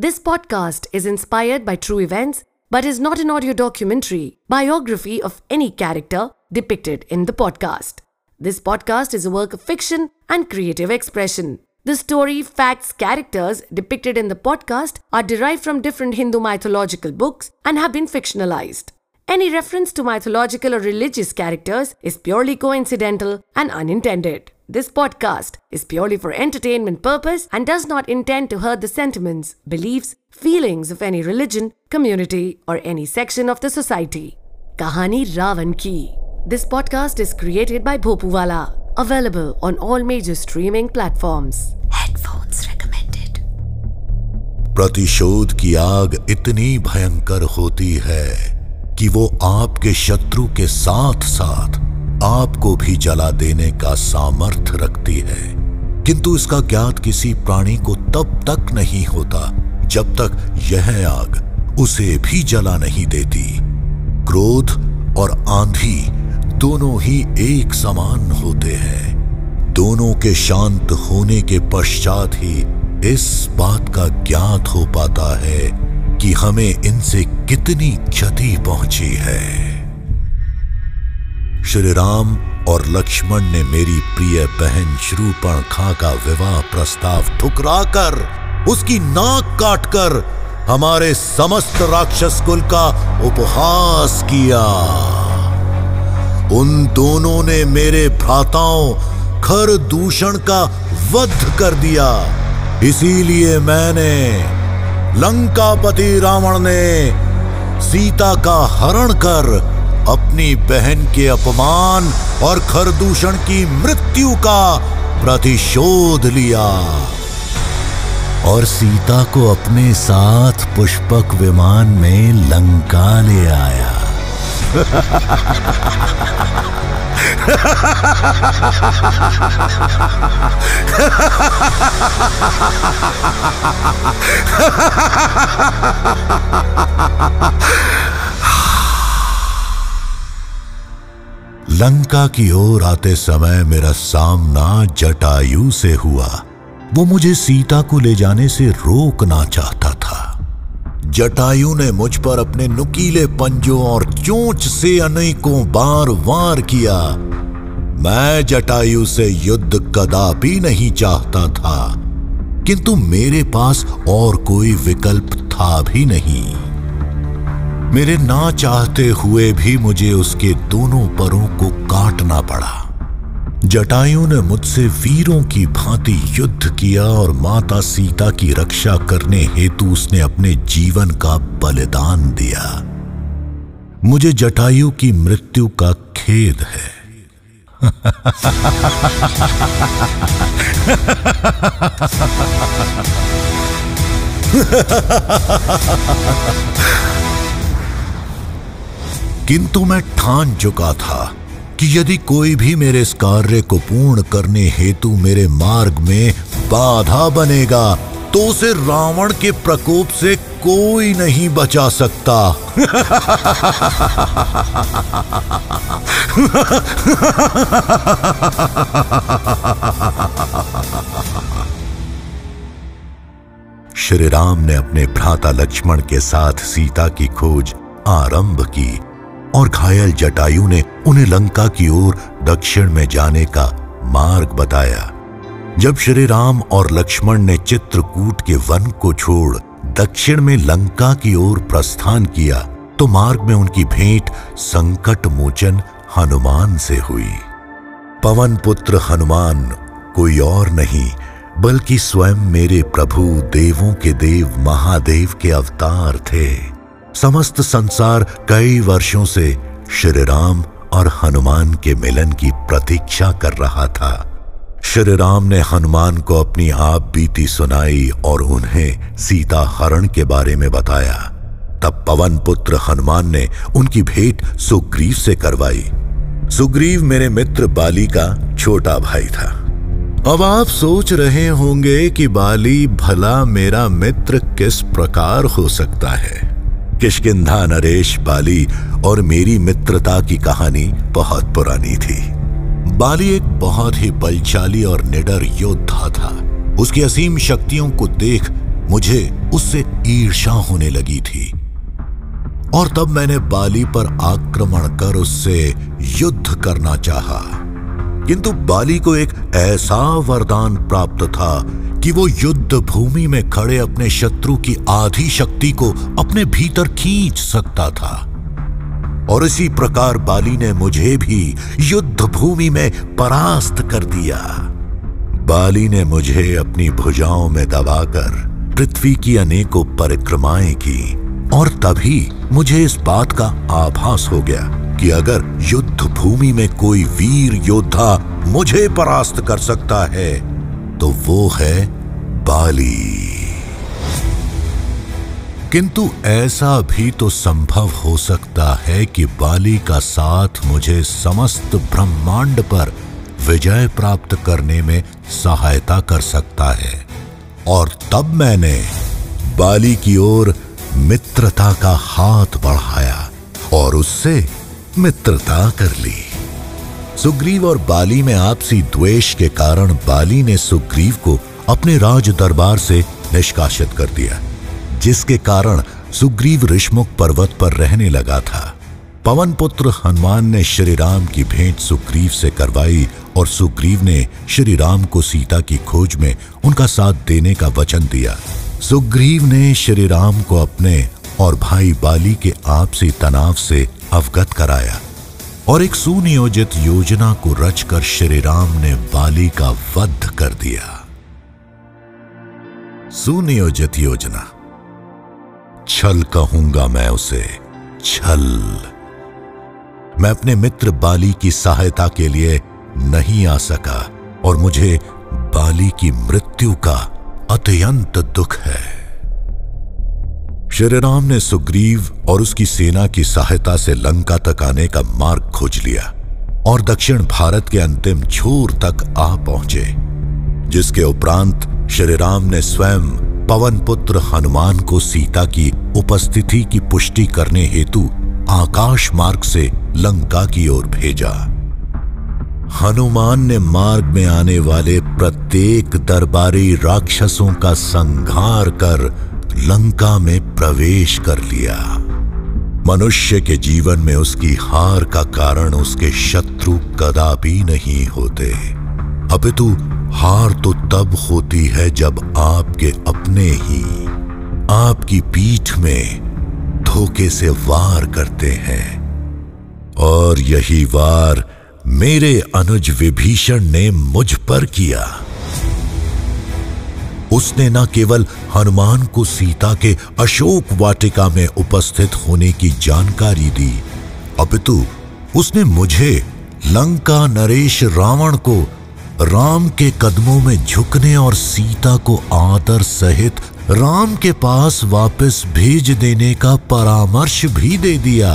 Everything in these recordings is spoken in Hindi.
This podcast is inspired by true events but is not an audio documentary, biography of any character depicted in the podcast. This podcast is a work of fiction and creative expression. The story, facts, characters depicted in the podcast are derived from different Hindu mythological books and have been fictionalized. Any reference to mythological or religious characters is purely coincidental and unintended. This podcast is purely for entertainment purpose and does not intend to hurt the sentiments, beliefs, feelings of any religion, community, or any section of the society. Kahani Ravan Ki. This podcast is created by Bhopuwala. Available on all major streaming platforms. Headphones recommended. प्रतिशोध की आग इतनी भयंकर होती है कि वो आपके शत्रु के साथ साथ आपको भी जला देने का सामर्थ्य रखती है। किंतु इसका ज्ञात किसी प्राणी को तब तक नहीं होता जब तक यह आग उसे भी जला नहीं देती। क्रोध और आंधी दोनों ही एक समान होते हैं। दोनों के शांत होने के पश्चात ही इस बात का ज्ञात हो पाता है कि हमें इनसे कितनी क्षति पहुँची है। श्री राम और लक्ष्मण ने मेरी प्रिय बहन श्रूपणखा का विवाह प्रस्ताव ठुकराकर उसकी नाक काटकर हमारे समस्त राक्षस कुल का उपहास किया। उन दोनों ने मेरे भ्राताओं खर दूषण का वध कर दिया। इसीलिए मैंने लंकापति रावण ने सीता का हरण कर अपनी बहन के अपमान और खरदूषण की मृत्यु का प्रतिशोध लिया। और सीता को अपने साथ पुष्पक विमान में लंका ले आया। लंका की ओर आते समय मेरा सामना जटायु से हुआ। वो मुझे सीता को ले जाने से रोकना चाहता जटायु ने मुझ पर अपने नुकीले पंजों और चोंच से अनेकों बार वार किया। मैं जटायु से युद्ध कदापि नहीं चाहता था, किंतु मेरे पास और कोई विकल्प था भी नहीं। मेरे ना चाहते हुए भी मुझे उसके दोनों परों को काटना पड़ा। जटायु ने मुझसे वीरों की भांति युद्ध किया और माता सीता की रक्षा करने हेतु उसने अपने जीवन का बलिदान दिया। मुझे जटायु की मृत्यु का खेद है। किंतु मैं ठान चुका था कि यदि कोई भी मेरे इस कार्य को पूर्ण करने हेतु मेरे मार्ग में बाधा बनेगा तो उसे रावण के प्रकोप से कोई नहीं बचा सकता। श्री राम ने अपने भ्राता लक्ष्मण के साथ सीता की खोज आरंभ की। और घायल जटायु ने उन्हें लंका की ओर दक्षिण में जाने का मार्ग बताया। जब श्री राम और लक्ष्मण ने चित्रकूट के वन को छोड़ दक्षिण में लंका की ओर प्रस्थान किया तो मार्ग में उनकी भेंट संकट मोचन हनुमान से हुई। पवन पुत्र हनुमान, कोई और नहीं, बल्कि स्वयं मेरे प्रभु देवों के देव महादेव के अवतार थे। समस्त संसार कई वर्षों से श्री राम और हनुमान के मिलन की प्रतीक्षा कर रहा था। श्री राम ने हनुमान को अपनी आप बीती सुनाई और उन्हें सीता हरण के बारे में बताया। तब पवन पुत्र हनुमान ने उनकी भेंट सुग्रीव से करवाई। सुग्रीव मेरे मित्र बाली का छोटा भाई था। अब आप सोच रहे होंगे कि बाली भला मेरा मित्र किस प्रकार हो सकता है। किशकिंधा नरेश बाली और मेरी मित्रता की कहानी बहुत पुरानी थी। बाली एक बहुत ही बलशाली और निडर योद्धा था। उसकी असीम शक्तियों को देख मुझे उससे ईर्षा होने लगी थी। और तब मैंने बाली पर आक्रमण कर उससे युद्ध करना चाहा। किंतु बाली को एक ऐसा वरदान प्राप्त था कि वो युद्ध भूमि में खड़े अपने शत्रु की आधी शक्ति को अपने भीतर खींच सकता था। और इसी प्रकार बाली ने मुझे भी युद्ध भूमि में परास्त कर दिया। बाली ने मुझे अपनी भुजाओं में दबाकर पृथ्वी की अनेकों परिक्रमाएँ की, और तभी मुझे इस बात का आभास हो गया। कि अगर युद्ध भूमि में कोई वीर योद्धा मुझे परास्त कर सकता है तो वो है बाली। किंतु ऐसा भी तो संभव हो सकता है कि बाली का साथ मुझे समस्त ब्रह्मांड पर विजय प्राप्त करने में सहायता कर सकता है, और तब मैंने बाली की ओर मित्रता का हाथ बढ़ाया, और उससे मित्रता कर ली। सुग्रीव और बाली में आपसी द्वेष के कारण बाली ने सुग्रीव को अपने राज दरबार से निष्कासित कर दिया, जिसके कारण सुग्रीव ऋषमुख पर्वत पर रहने लगा था। पवन पुत्र हनुमान ने श्री राम की भेंट सुग्रीव से करवाई और सुग्रीव ने श्री राम को सीता की खोज में उनका साथ देने का वचन दिया। सुग्रीव ने श्री राम को अपने और भाई बाली के आपसी तनाव से अवगत कराया और एक सुनियोजित योजना को रचकर श्री राम ने बाली का वध कर दिया। सुनियोजित योजना। छल कहूँगा मैं उसे, छल। मैं अपने मित्र बाली की सहायता के लिए नहीं आ सका और मुझे बाली की मृत्यु का अत्यंत दुख है। श्री राम ने सुग्रीव और उसकी सेना की सहायता से लंका तक आने का मार्ग खोज लिया और दक्षिण भारत के अंतिम छोर तक आ पहुँचे, जिसके उपरांत श्री राम ने स्वयं पवन पुत्र हनुमान को सीता की उपस्थिति की पुष्टि करने हेतु आकाश मार्ग से लंका की ओर भेजा। हनुमान ने मार्ग में आने वाले प्रत्येक दरबारी राक्षसों का संहार कर लंका में प्रवेश कर लिया। मनुष्य के जीवन में उसकी हार का कारण उसके शत्रु कदापि नहीं होते। अपितु, हार तो तब होती है जब आपके अपने ही, आपकी पीठ में धोखे से वार करते हैं। और यही वार मेरे अनुज विभीषण ने मुझ पर किया। उसने न केवल हनुमान को सीता के अशोक वाटिका में उपस्थित होने की जानकारी दी, अपितु उसने मुझे लंका नरेश रावण को राम के कदमों में झुकने और सीता को आदर सहित राम के पास वापस भेज देने का परामर्श भी दे दिया।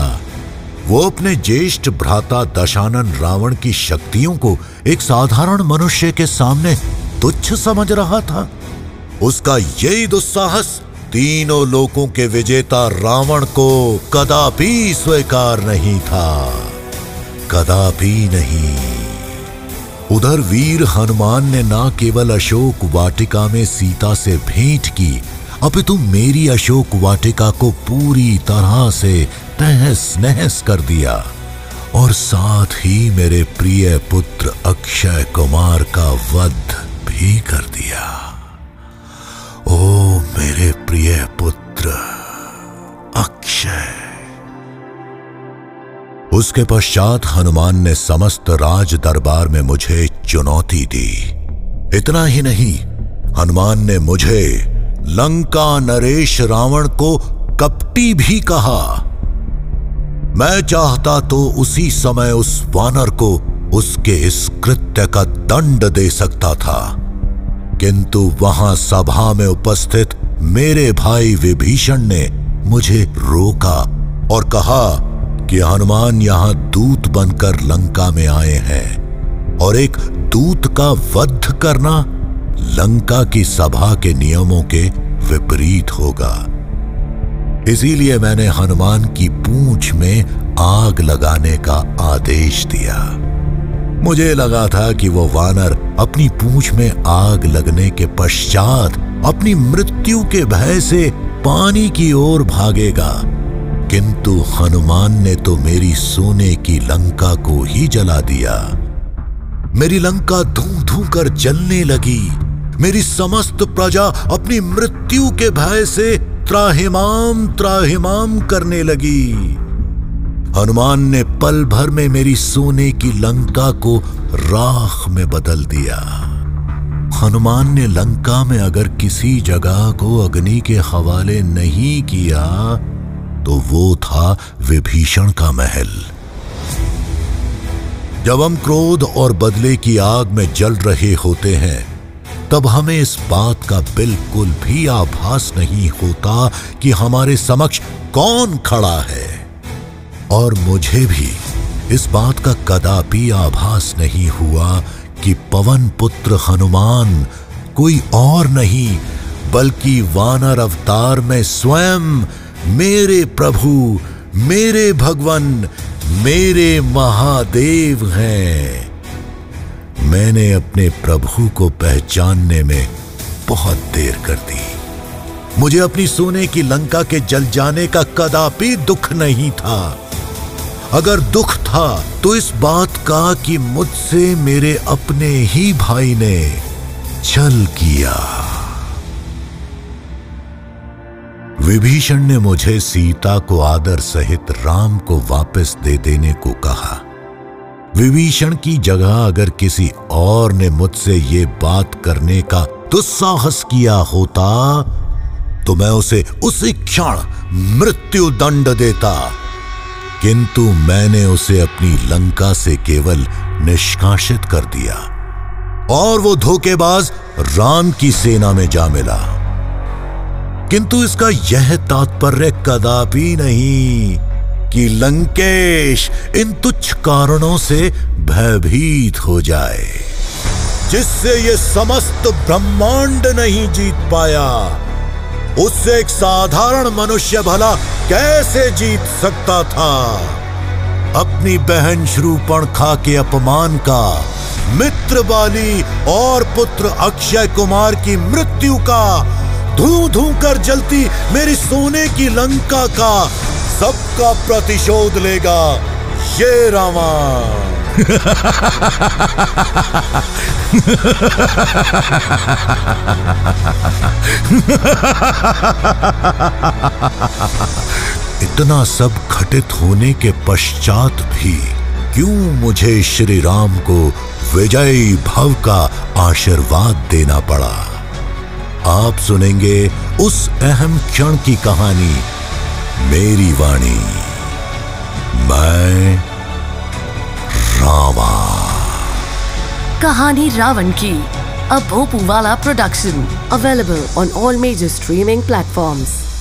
वो अपने ज्येष्ठ भ्राता दशानन रावण की शक्तियों को एक साधारण मनुष्य के सामने तुच्छ समझ रहा था। उसका यही दुस्साहस, तीनों लोकों के विजेता रावण को कदापि स्वीकार नहीं था। कदापि नहीं। उधर वीर हनुमान ने ना केवल अशोक वाटिका में सीता से भेंट की अपितु मेरी अशोक वाटिका को पूरी तरह से तहस नहस कर दिया। और साथ ही मेरे प्रिय पुत्र अक्षय कुमार का वध भी कर दिया। ओ मेरे प्रिय पुत्र, अक्षय। उसके पश्चात हनुमान ने समस्त राज दरबार में मुझे चुनौती दी। इतना ही नहीं, हनुमान ने मुझे लंका नरेश रावण को कपटी भी कहा। मैं चाहता तो उसी समय उस वानर को उसके इस कृत्य का दंड दे सकता था। किंतु वहाँ सभा में उपस्थित मेरे भाई विभीषण ने मुझे रोका और कहा कि हनुमान यहाँ दूत बनकर लंका में आए हैं और एक दूत का वध करना लंका की सभा के नियमों के विपरीत होगा। इसीलिए मैंने हनुमान की पूंछ में आग लगाने का आदेश दिया। मुझे लगा था कि वो वानर अपनी पूछ में आग लगने के पश्चात अपनी मृत्यु के भय से पानी की ओर भागेगा। किंतु हनुमान ने तो मेरी सोने की लंका को ही जला दिया। मेरी लंका धू धू कर जलने लगी। मेरी समस्त प्रजा अपनी मृत्यु के भय से त्राहिमाम त्राहिमाम करने लगी। हनुमान ने पल भर में मेरी सोने की लंका को राख में बदल दिया। हनुमान ने लंका में अगर किसी जगह को अग्नि के हवाले नहीं किया तो वो था विभीषण का महल। जब हम क्रोध और बदले की आग में जल रहे होते हैं, तब हमें इस बात का बिल्कुल भी आभास नहीं होता कि हमारे समक्ष कौन खड़ा है। और मुझे भी। इस बात का कदापि आभास नहीं हुआ कि पवन पुत्र हनुमान कोई और नहीं, बल्कि वानर अवतार में स्वयं मेरे प्रभु, मेरे भगवान, मेरे महादेव हैं। मैंने अपने प्रभु को पहचानने में बहुत देर कर दी। मुझे अपनी सोने की लंका के जल जाने का कदापि दुख नहीं था। अगर दुख था तो इस बात का कि मुझसे मेरे अपने ही भाई ने छल किया। विभीषण ने मुझे सीता को आदर सहित राम को वापस दे देने को कहा। विभीषण की जगह अगर किसी और ने मुझसे ये बात करने का दुस्साहस किया होता तो मैं उसे उसी क्षण मृत्यु दंड देता। किंतु मैंने उसे अपनी लंका से केवल निष्कासित कर दिया। और वो धोखेबाज राम की सेना में जा मिला। किंतु इसका यह तात्पर्य कदापि नहीं कि लंकेश इन तुच्छ कारणों से भयभीत हो जाए, जिससे ये समस्त ब्रह्मांड नहीं जीत पाया। उससे एक साधारण मनुष्य भला कैसे जीत सकता था? अपनी बहन श्रूपण खा के अपमान का, मित्र बाली और पुत्र अक्षय कुमार की मृत्यु का धू धू कर जलती मेरी सोने की लंका का सबका प्रतिशोध लेगा ये रावण। इतना सब घटित होने के पश्चात भी क्यों मुझे श्री राम को विजयी भव का आशीर्वाद देना पड़ा? आप सुनेंगे उस अहम क्षण की कहानी, मेरी वाणी। मैं रावण कहानी रावण की a Bhopuwala production available on all major streaming platforms.